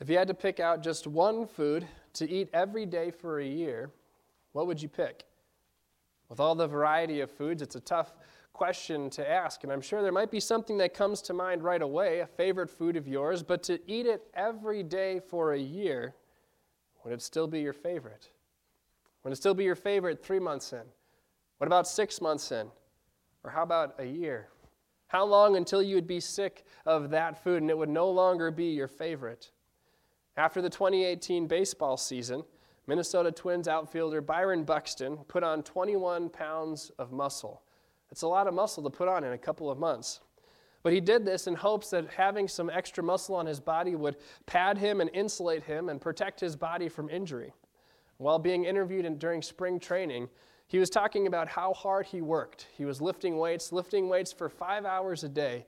If you had to pick out just one food to eat every day for a year, what would you pick? With all the variety of foods, it's a tough question to ask, and I'm sure there might be something that comes to mind right away, a favorite food of yours, but to eat it every day for a year, would it still be your favorite? Would it still be your favorite three months in? What about six months in? Or how about a year? How long until you would be sick of that food and it would no longer be your favorite? After the 2018 baseball season, Minnesota Twins outfielder Byron Buxton put on 21 pounds of muscle. It's a lot of muscle to put on in a couple of months. But he did this in hopes that having some extra muscle on his body would pad him and insulate him and protect his body from injury. While being interviewed in, during spring training, he was talking about how hard he worked. He was lifting weights, lifting weights for five hours a day,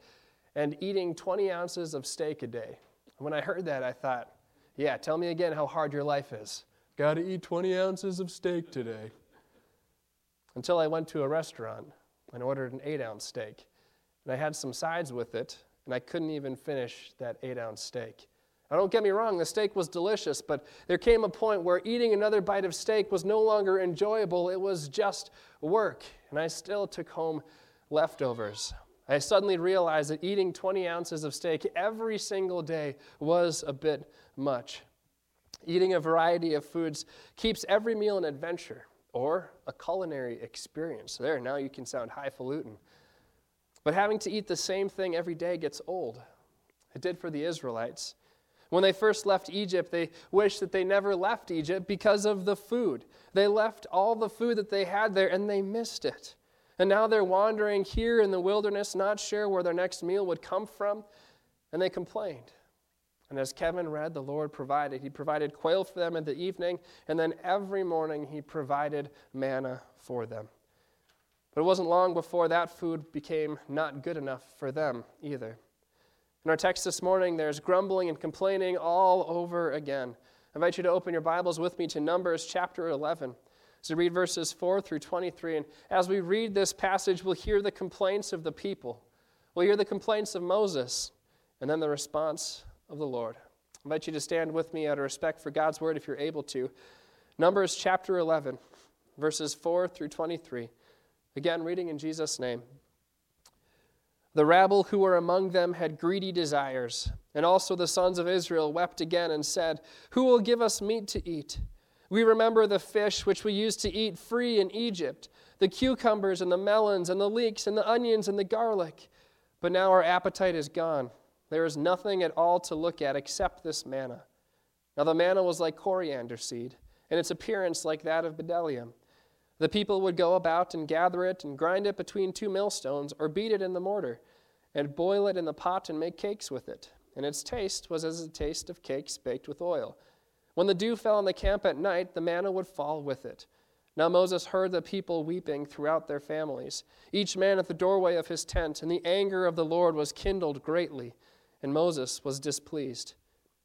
and eating 20 ounces of steak a day. When I heard that, I thought, yeah, tell me again how hard your life is. Got to eat 20 ounces of steak today. Until I went to a restaurant and ordered an eight ounce steak. And I had some sides with it, and I couldn't even finish that eight ounce steak. Now, don't get me wrong, the steak was delicious, but there came a point where eating another bite of steak was no longer enjoyable. It was just work, and I still took home leftovers. I suddenly realized that eating 20 ounces of steak every single day was a bit much. Eating a variety of foods keeps every meal an adventure or a culinary experience. There, now you can sound highfalutin. But having to eat the same thing every day gets old. It did for the Israelites. When they first left Egypt, they wished that they never left Egypt because of the food. They left all the food that they had there and they missed it. And now they're wandering here in the wilderness, not sure where their next meal would come from, and they complained. And as Kevin read, the Lord provided. He provided quail for them in the evening, and then every morning He provided manna for them. But it wasn't long before that food became not good enough for them either. In our text this morning, there's grumbling and complaining all over again. I invite you to open your Bibles with me to Numbers chapter 11. So read verses 4 through 23. And as we read this passage, we'll hear the complaints of the people. We'll hear the complaints of Moses, and then the response of the Lord. I invite you to stand with me out of respect for God's word if you're able to. Numbers chapter 11, verses 4 through 23. Again, reading in Jesus' name. The rabble who were among them had greedy desires, and also the sons of Israel wept again and said, Who will give us meat to eat? We remember the fish which we used to eat free in Egypt, the cucumbers and the melons and the leeks and the onions and the garlic. But now our appetite is gone there is nothing at all to look at except this manna. Now the manna was like coriander seed, and its appearance like that of bdellium. The people would go about and gather it and grind it between two millstones, or beat it in the mortar, and boil it in the pot and make cakes with it. And its taste was as the taste of cakes baked with oil. When the dew fell on the camp at night, the manna would fall with it. Now Moses heard the people weeping throughout their families, each man at the doorway of his tent, and the anger of the Lord was kindled greatly and Moses was displeased.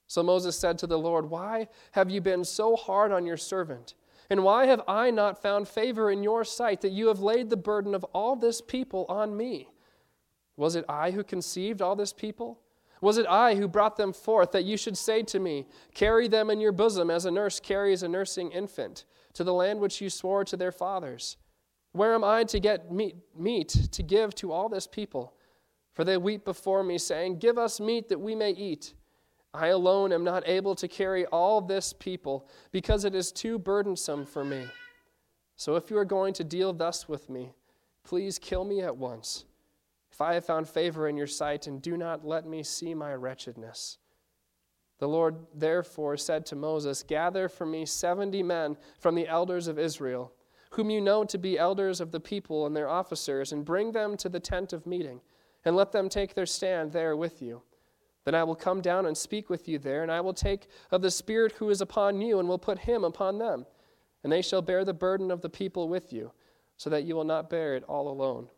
So Moses said to the Lord, Why have you been so hard on your servant? And why have I not found favor in your sight that you have laid the burden of all this people on me? Was it I who conceived all this people? Was it I who brought them forth that you should say to me, Carry them in your bosom as a nurse carries a nursing infant, to the land which you swore to their fathers? Where am I to get meat, meat to give to all this people? For they weep before me, saying, Give us meat that we may eat. I alone am not able to carry all this people, because it is too burdensome for me. So if you are going to deal thus with me, please kill me at once. If I have found favor in your sight, and do not let me see my wretchedness. The Lord therefore said to Moses, Gather for me seventy men from the elders of Israel, whom you know to be elders of the people and their officers, and bring them to the tent of meeting and let them take their stand there with you. Then I will come down and speak with you there, and I will take of the Spirit who is upon you, and will put him upon them. And they shall bear the burden of the people with you, so that you will not bear it all alone.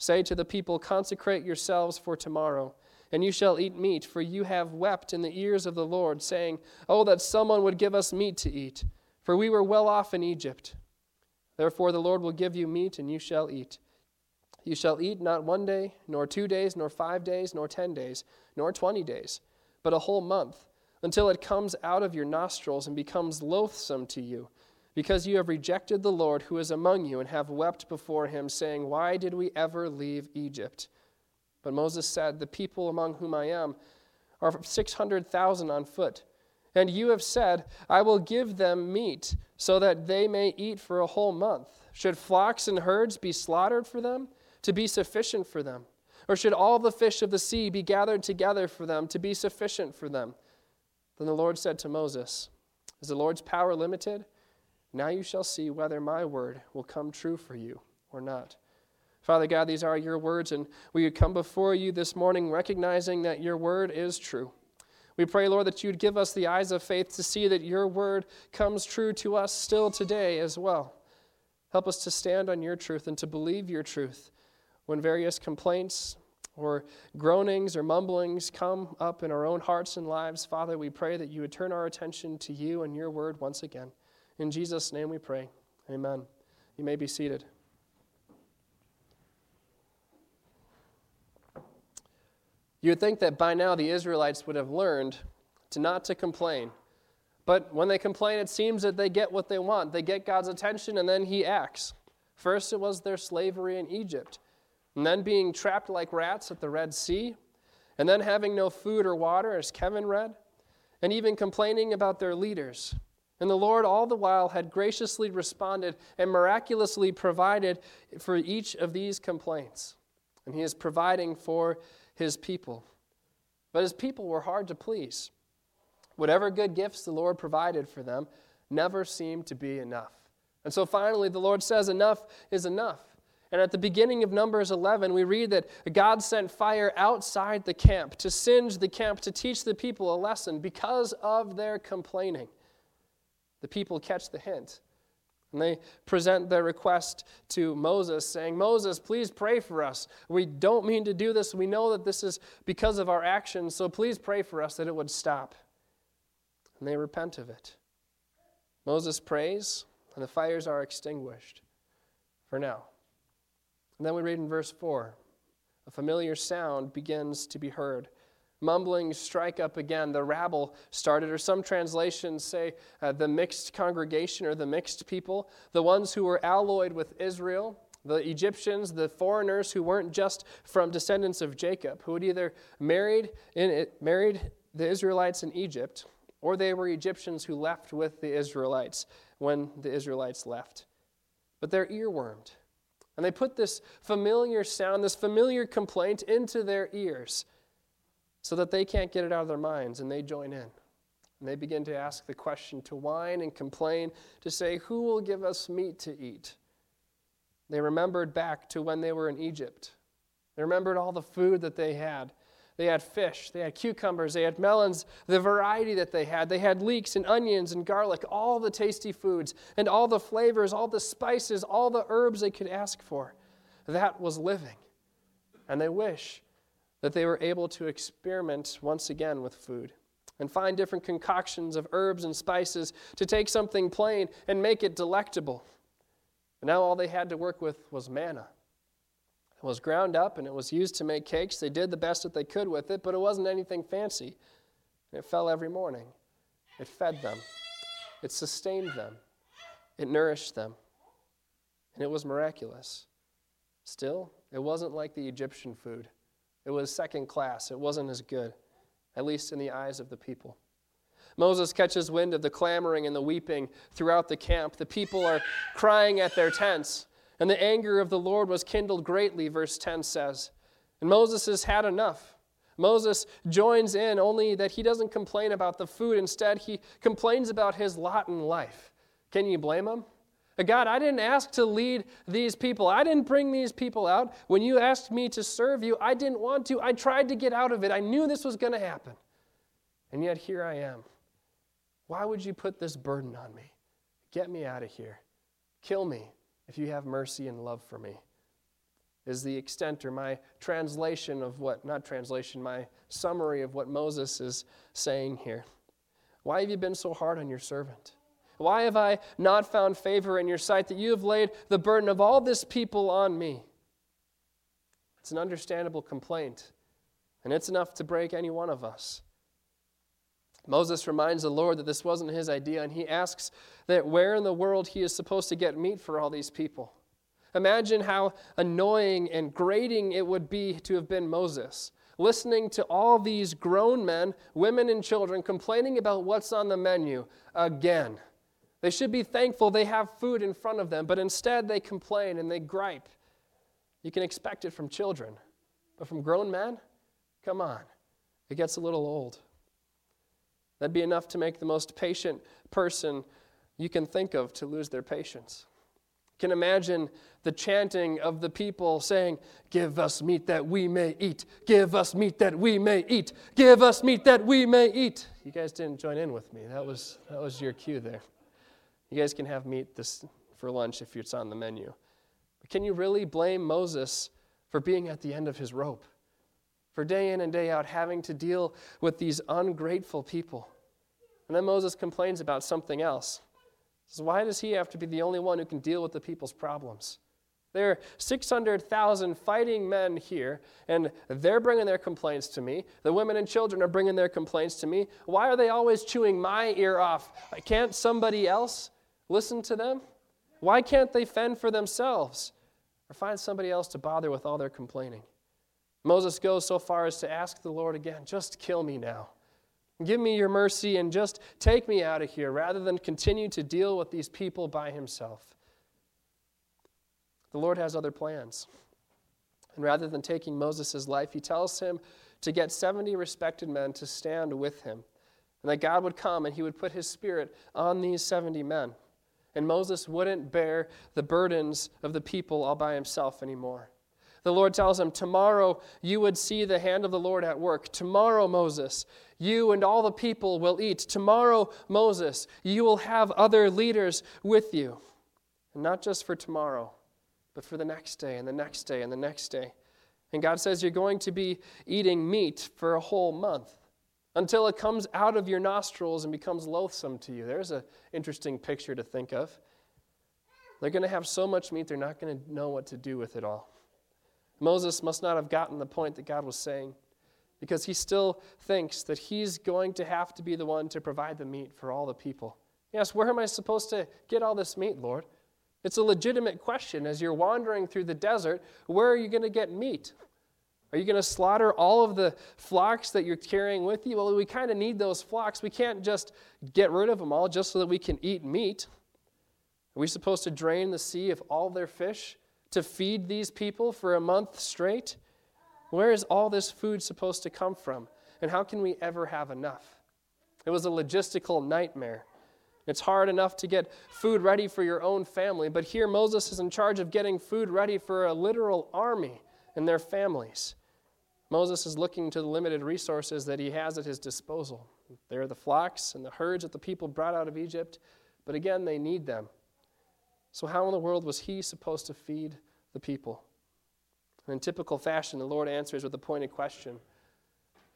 Say to the people, Consecrate yourselves for tomorrow, and you shall eat meat, for you have wept in the ears of the Lord, saying, Oh, that someone would give us meat to eat, for we were well off in Egypt. Therefore the Lord will give you meat, and you shall eat. You shall eat not one day, nor two days, nor five days, nor ten days, nor twenty days, but a whole month, until it comes out of your nostrils and becomes loathsome to you, because you have rejected the Lord who is among you and have wept before him, saying, Why did we ever leave Egypt? But Moses said, The people among whom I am are 600,000 on foot. And you have said, I will give them meat, so that they may eat for a whole month. Should flocks and herds be slaughtered for them, to be sufficient for them? Or should all the fish of the sea be gathered together for them, to be sufficient for them? Then the Lord said to Moses, Is the Lord's power limited? Now you shall see whether my word will come true for you or not. Father God, these are your words, and we come before you this morning recognizing that your word is true. We pray, Lord, that you'd give us the eyes of faith to see that your word comes true to us still today as well. Help us to stand on your truth and to believe your truth when various complaints, or groanings or mumblings come up in our own hearts and lives, Father, we pray that you would turn our attention to you and your word once again. In Jesus' name we pray. Amen. You may be seated. You would think that by now the Israelites would have learned to not to complain. But when they complain, it seems that they get what they want. They get God's attention and then he acts. First, it was their slavery in Egypt and then being trapped like rats at the Red Sea, and then having no food or water, as Kevin read, and even complaining about their leaders. And the Lord, all the while, had graciously responded and miraculously provided for each of these complaints. And He is providing for His people. But His people were hard to please. Whatever good gifts the Lord provided for them never seemed to be enough. And so finally, the Lord says, Enough is enough. And at the beginning of Numbers 11, we read that God sent fire outside the camp to singe the camp to teach the people a lesson because of their complaining. The people catch the hint. And they present their request to Moses, saying, Moses, please pray for us. We don't mean to do this. We know that this is because of our actions, so please pray for us that it would stop. And they repent of it. Moses prays, and the fires are extinguished for now. And then we read in verse 4 a familiar sound begins to be heard. Mumblings strike up again. The rabble started, or some translations say uh, the mixed congregation or the mixed people, the ones who were alloyed with Israel, the Egyptians, the foreigners who weren't just from descendants of Jacob, who had either married, in married the Israelites in Egypt, or they were Egyptians who left with the Israelites when the Israelites left. But they're earwormed. And they put this familiar sound, this familiar complaint into their ears so that they can't get it out of their minds and they join in. And they begin to ask the question, to whine and complain, to say, Who will give us meat to eat? They remembered back to when they were in Egypt. They remembered all the food that they had. They had fish, they had cucumbers, they had melons, the variety that they had. They had leeks and onions and garlic, all the tasty foods, and all the flavors, all the spices, all the herbs they could ask for. That was living. And they wish that they were able to experiment once again with food and find different concoctions of herbs and spices to take something plain and make it delectable. But now all they had to work with was manna. It was ground up and it was used to make cakes. They did the best that they could with it, but it wasn't anything fancy. It fell every morning. It fed them, it sustained them, it nourished them, and it was miraculous. Still, it wasn't like the Egyptian food. It was second class. It wasn't as good, at least in the eyes of the people. Moses catches wind of the clamoring and the weeping throughout the camp. The people are crying at their tents. And the anger of the Lord was kindled greatly, verse 10 says. And Moses has had enough. Moses joins in, only that he doesn't complain about the food. Instead, he complains about his lot in life. Can you blame him? God, I didn't ask to lead these people. I didn't bring these people out. When you asked me to serve you, I didn't want to. I tried to get out of it. I knew this was going to happen. And yet here I am. Why would you put this burden on me? Get me out of here. Kill me if you have mercy and love for me, is the extent or my translation of what, not translation, my summary of what Moses is saying here. Why have you been so hard on your servant? Why have I not found favor in your sight that you have laid the burden of all this people on me? It's an understandable complaint, and it's enough to break any one of us. Moses reminds the Lord that this wasn't his idea, and he asks that where in the world he is supposed to get meat for all these people. Imagine how annoying and grating it would be to have been Moses, listening to all these grown men, women, and children complaining about what's on the menu again. They should be thankful they have food in front of them, but instead they complain and they gripe. You can expect it from children, but from grown men? Come on, it gets a little old. That'd be enough to make the most patient person you can think of to lose their patience. Can imagine the chanting of the people saying, Give us meat that we may eat. Give us meat that we may eat. Give us meat that we may eat. You guys didn't join in with me. That was, that was your cue there. You guys can have meat this for lunch if it's on the menu. But can you really blame Moses for being at the end of his rope? for day in and day out having to deal with these ungrateful people. And then Moses complains about something else. He says, Why does he have to be the only one who can deal with the people's problems? There are 600,000 fighting men here, and they're bringing their complaints to me. The women and children are bringing their complaints to me. Why are they always chewing my ear off? Can't somebody else listen to them? Why can't they fend for themselves or find somebody else to bother with all their complaining? Moses goes so far as to ask the Lord again, just kill me now. Give me your mercy and just take me out of here rather than continue to deal with these people by himself. The Lord has other plans. And rather than taking Moses' life, he tells him to get 70 respected men to stand with him. And that God would come and he would put his spirit on these 70 men. And Moses wouldn't bear the burdens of the people all by himself anymore. The Lord tells him, Tomorrow you would see the hand of the Lord at work. Tomorrow, Moses, you and all the people will eat. Tomorrow, Moses, you will have other leaders with you. And not just for tomorrow, but for the next day and the next day and the next day. And God says you're going to be eating meat for a whole month until it comes out of your nostrils and becomes loathsome to you. There's an interesting picture to think of. They're going to have so much meat, they're not going to know what to do with it all. Moses must not have gotten the point that God was saying because he still thinks that he's going to have to be the one to provide the meat for all the people. Yes, where am I supposed to get all this meat, Lord? It's a legitimate question. As you're wandering through the desert, where are you going to get meat? Are you going to slaughter all of the flocks that you're carrying with you? Well, we kind of need those flocks. We can't just get rid of them all just so that we can eat meat. Are we supposed to drain the sea of all their fish to feed these people for a month straight? Where is all this food supposed to come from? And how can we ever have enough? It was a logistical nightmare. It's hard enough to get food ready for your own family, but here Moses is in charge of getting food ready for a literal army and their families. Moses is looking to the limited resources that he has at his disposal. There are the flocks and the herds that the people brought out of Egypt, but again, they need them. So, how in the world was he supposed to feed the people? And in typical fashion, the Lord answers with a pointed question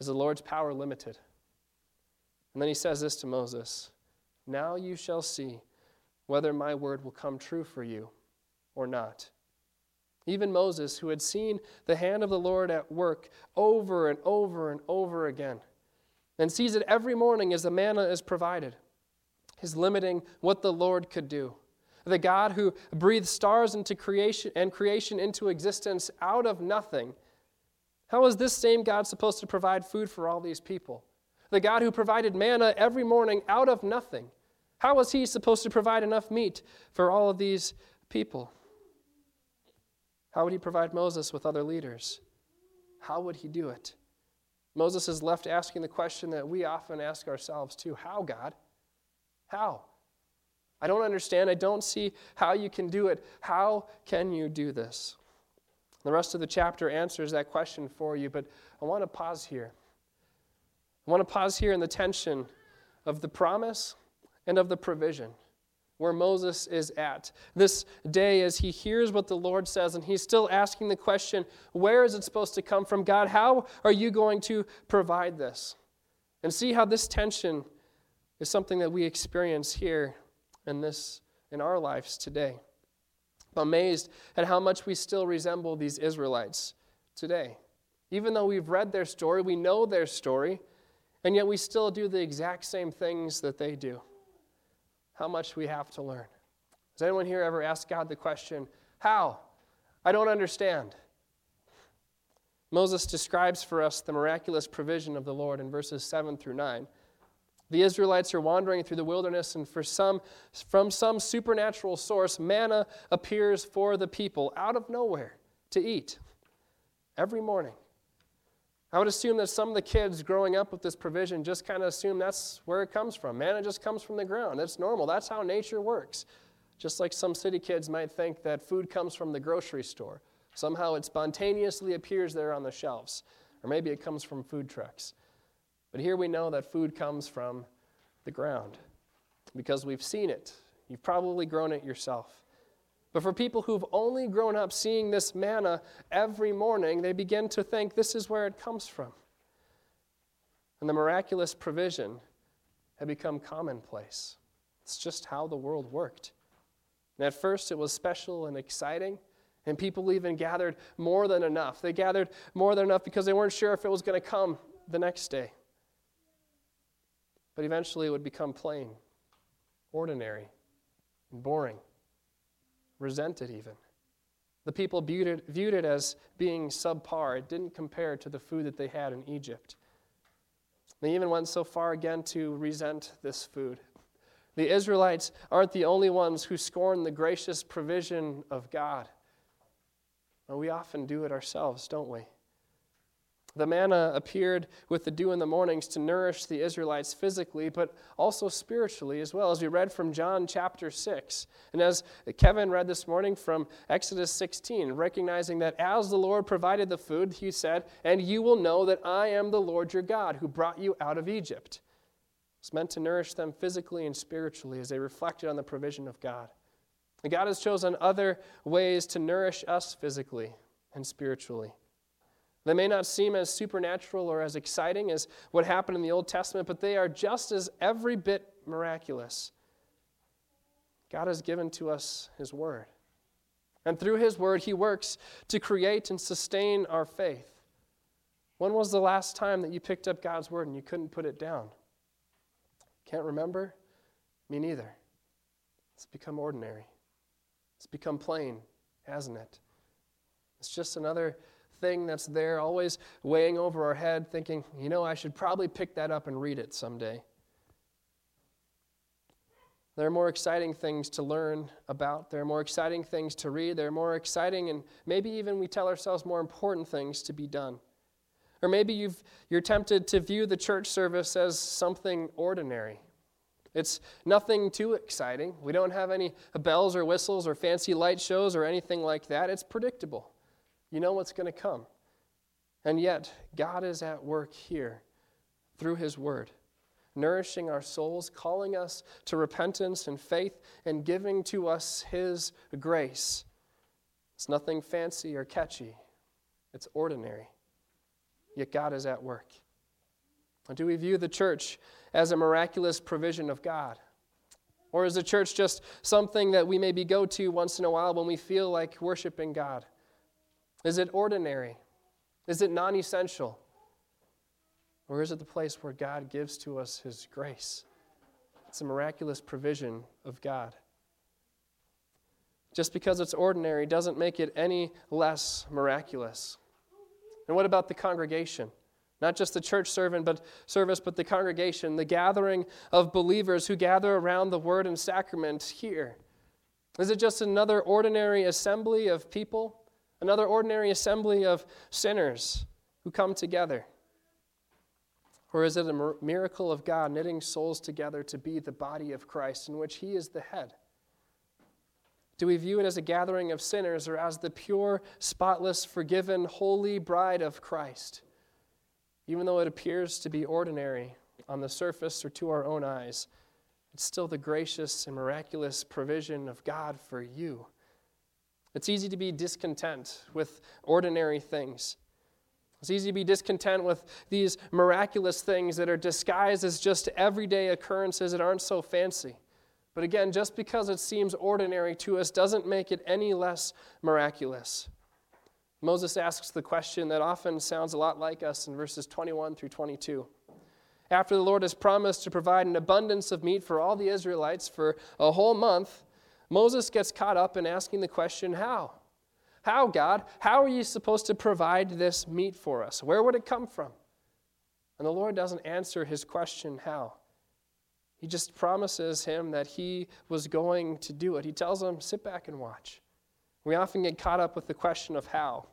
Is the Lord's power limited? And then he says this to Moses Now you shall see whether my word will come true for you or not. Even Moses, who had seen the hand of the Lord at work over and over and over again, and sees it every morning as the manna is provided, is limiting what the Lord could do the God who breathed stars into creation and creation into existence out of nothing. How is this same God supposed to provide food for all these people? The God who provided manna every morning out of nothing. How was he supposed to provide enough meat for all of these people? How would he provide Moses with other leaders? How would he do it? Moses is left asking the question that we often ask ourselves too How, God? How? I don't understand. I don't see how you can do it. How can you do this? The rest of the chapter answers that question for you, but I want to pause here. I want to pause here in the tension of the promise and of the provision where Moses is at. This day, as he hears what the Lord says, and he's still asking the question, where is it supposed to come from? God, how are you going to provide this? And see how this tension is something that we experience here in this in our lives today. I'm amazed at how much we still resemble these Israelites today. Even though we've read their story, we know their story, and yet we still do the exact same things that they do. How much we have to learn. Has anyone here ever asked God the question, How? I don't understand. Moses describes for us the miraculous provision of the Lord in verses 7 through 9. The Israelites are wandering through the wilderness, and for some, from some supernatural source, manna appears for the people out of nowhere to eat every morning. I would assume that some of the kids growing up with this provision just kind of assume that's where it comes from. Manna just comes from the ground. That's normal. That's how nature works. Just like some city kids might think that food comes from the grocery store. Somehow it spontaneously appears there on the shelves. Or maybe it comes from food trucks. But here we know that food comes from the ground because we've seen it. You've probably grown it yourself. But for people who've only grown up seeing this manna every morning, they begin to think this is where it comes from. And the miraculous provision had become commonplace. It's just how the world worked. And at first, it was special and exciting, and people even gathered more than enough. They gathered more than enough because they weren't sure if it was going to come the next day. But eventually, it would become plain, ordinary, and boring resented even. The people viewed it, viewed it as being subpar. It didn't compare to the food that they had in Egypt. They even went so far again to resent this food. The Israelites aren't the only ones who scorn the gracious provision of God. we often do it ourselves, don't we? The manna appeared with the dew in the mornings to nourish the Israelites physically, but also spiritually as well, as we read from John chapter 6. And as Kevin read this morning from Exodus 16, recognizing that as the Lord provided the food, he said, And you will know that I am the Lord your God who brought you out of Egypt. It's meant to nourish them physically and spiritually as they reflected on the provision of God. And God has chosen other ways to nourish us physically and spiritually. They may not seem as supernatural or as exciting as what happened in the Old Testament, but they are just as every bit miraculous. God has given to us His Word. And through His Word, He works to create and sustain our faith. When was the last time that you picked up God's Word and you couldn't put it down? Can't remember? Me neither. It's become ordinary. It's become plain, hasn't it? It's just another thing that's there, always weighing over our head, thinking, you know, I should probably pick that up and read it someday. There are more exciting things to learn about. There are more exciting things to read. There are more exciting and maybe even we tell ourselves more important things to be done. Or maybe you've, you're tempted to view the church service as something ordinary. It's nothing too exciting. We don't have any bells or whistles or fancy light shows or anything like that. It's predictable. You know what's going to come. And yet, God is at work here through His Word, nourishing our souls, calling us to repentance and faith, and giving to us His grace. It's nothing fancy or catchy, it's ordinary. Yet God is at work. Do we view the church as a miraculous provision of God? Or is the church just something that we maybe go to once in a while when we feel like worshiping God? Is it ordinary? Is it non essential? Or is it the place where God gives to us His grace? It's a miraculous provision of God. Just because it's ordinary doesn't make it any less miraculous. And what about the congregation? Not just the church servant, but service, but the congregation, the gathering of believers who gather around the word and sacrament here. Is it just another ordinary assembly of people? Another ordinary assembly of sinners who come together? Or is it a miracle of God knitting souls together to be the body of Christ in which He is the head? Do we view it as a gathering of sinners or as the pure, spotless, forgiven, holy bride of Christ? Even though it appears to be ordinary on the surface or to our own eyes, it's still the gracious and miraculous provision of God for you it's easy to be discontent with ordinary things. It's easy to be discontent with these miraculous things that are disguised as just everyday occurrences that aren't so fancy. But again, just because it seems ordinary to us doesn't make it any less miraculous. Moses asks the question that often sounds a lot like us in verses 21 through 22. after the Lord has promised to provide an abundance of meat for all the Israelites for a whole month, Moses gets caught up in asking the question, How? How, God? How are you supposed to provide this meat for us? Where would it come from? And the Lord doesn't answer his question, How? He just promises him that he was going to do it. He tells him, Sit back and watch. We often get caught up with the question of how.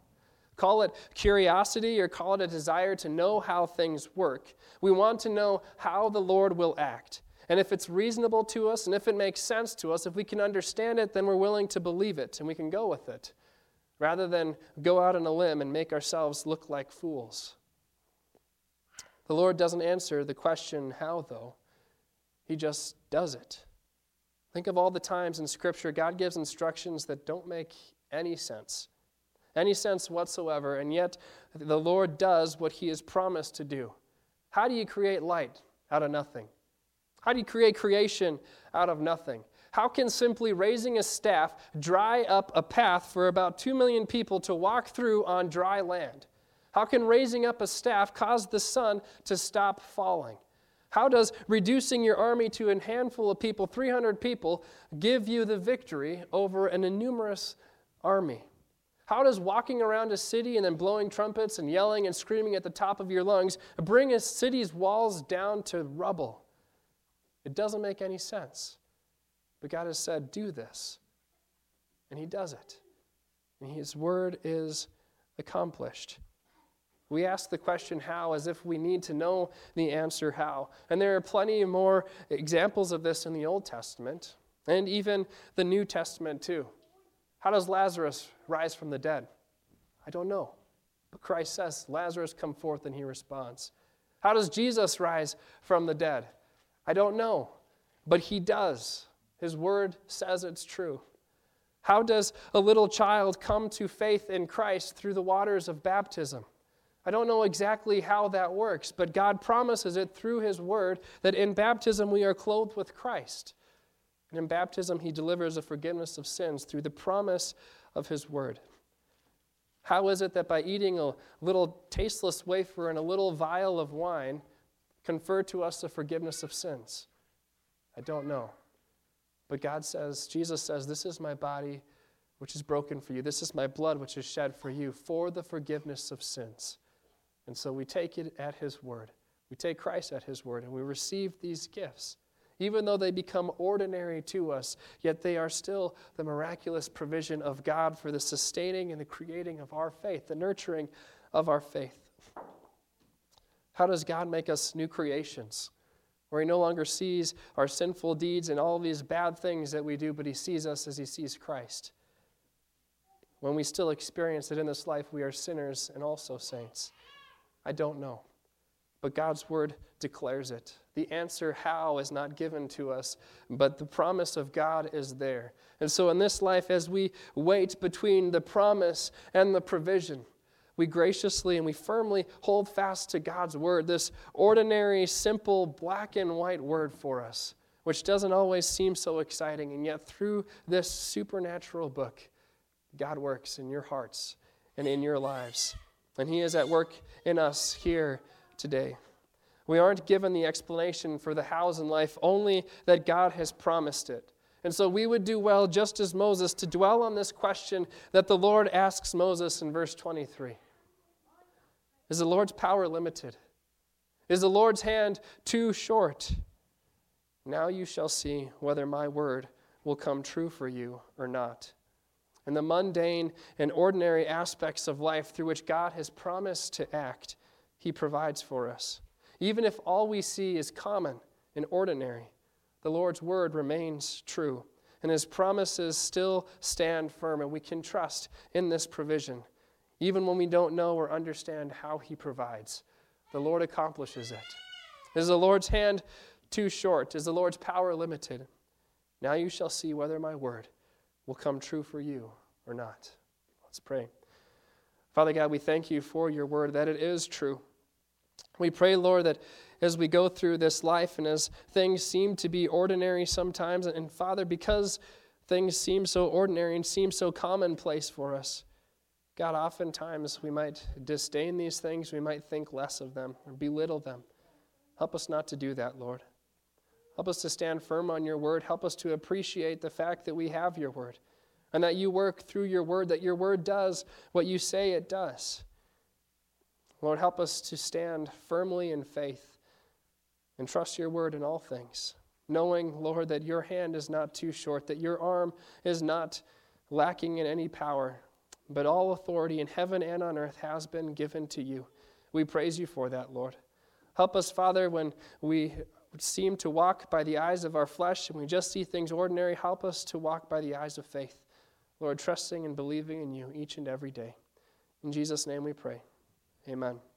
Call it curiosity or call it a desire to know how things work. We want to know how the Lord will act. And if it's reasonable to us and if it makes sense to us, if we can understand it, then we're willing to believe it and we can go with it rather than go out on a limb and make ourselves look like fools. The Lord doesn't answer the question, how, though. He just does it. Think of all the times in Scripture God gives instructions that don't make any sense, any sense whatsoever, and yet the Lord does what He has promised to do. How do you create light out of nothing? How do you create creation out of nothing? How can simply raising a staff dry up a path for about 2 million people to walk through on dry land? How can raising up a staff cause the sun to stop falling? How does reducing your army to a handful of people, 300 people, give you the victory over an innumerous army? How does walking around a city and then blowing trumpets and yelling and screaming at the top of your lungs bring a city's walls down to rubble? It doesn't make any sense. But God has said, do this. And He does it. And His word is accomplished. We ask the question how as if we need to know the answer how. And there are plenty more examples of this in the Old Testament and even the New Testament too. How does Lazarus rise from the dead? I don't know. But Christ says, Lazarus, come forth, and he responds. How does Jesus rise from the dead? I don't know. But he does. His word says it's true. How does a little child come to faith in Christ through the waters of baptism? I don't know exactly how that works, but God promises it through His Word that in baptism we are clothed with Christ. And in baptism, He delivers a forgiveness of sins through the promise of His Word. How is it that by eating a little tasteless wafer and a little vial of wine, confer to us the forgiveness of sins? I don't know. But God says, Jesus says, This is my body which is broken for you. This is my blood which is shed for you for the forgiveness of sins. And so we take it at His word. We take Christ at His word and we receive these gifts. Even though they become ordinary to us, yet they are still the miraculous provision of God for the sustaining and the creating of our faith, the nurturing of our faith. How does God make us new creations? Where He no longer sees our sinful deeds and all these bad things that we do, but He sees us as He sees Christ. When we still experience that in this life, we are sinners and also saints. I don't know. But God's word declares it. The answer how is not given to us, but the promise of God is there. And so in this life, as we wait between the promise and the provision, we graciously and we firmly hold fast to God's word, this ordinary, simple, black and white word for us, which doesn't always seem so exciting. And yet, through this supernatural book, God works in your hearts and in your lives. And He is at work in us here today. We aren't given the explanation for the hows in life, only that God has promised it. And so we would do well, just as Moses, to dwell on this question that the Lord asks Moses in verse 23 Is the Lord's power limited? Is the Lord's hand too short? Now you shall see whether my word will come true for you or not and the mundane and ordinary aspects of life through which God has promised to act, He provides for us. Even if all we see is common and ordinary, the Lord's word remains true, and His promises still stand firm, and we can trust in this provision. Even when we don't know or understand how He provides, the Lord accomplishes it. Is the Lord's hand too short? Is the Lord's power limited? Now you shall see whether my word will come true for you or not. Let's pray. Father God, we thank you for your word that it is true. We pray, Lord, that as we go through this life and as things seem to be ordinary sometimes, and Father, because things seem so ordinary and seem so commonplace for us, God, oftentimes we might disdain these things, we might think less of them or belittle them. Help us not to do that, Lord. Help us to stand firm on your word. Help us to appreciate the fact that we have your word and that you work through your word, that your word does what you say it does. Lord, help us to stand firmly in faith and trust your word in all things, knowing, Lord, that your hand is not too short, that your arm is not lacking in any power, but all authority in heaven and on earth has been given to you. We praise you for that, Lord. Help us, Father, when we seem to walk by the eyes of our flesh and we just see things ordinary, help us to walk by the eyes of faith. Lord, trusting and believing in you each and every day. In Jesus' name we pray. Amen.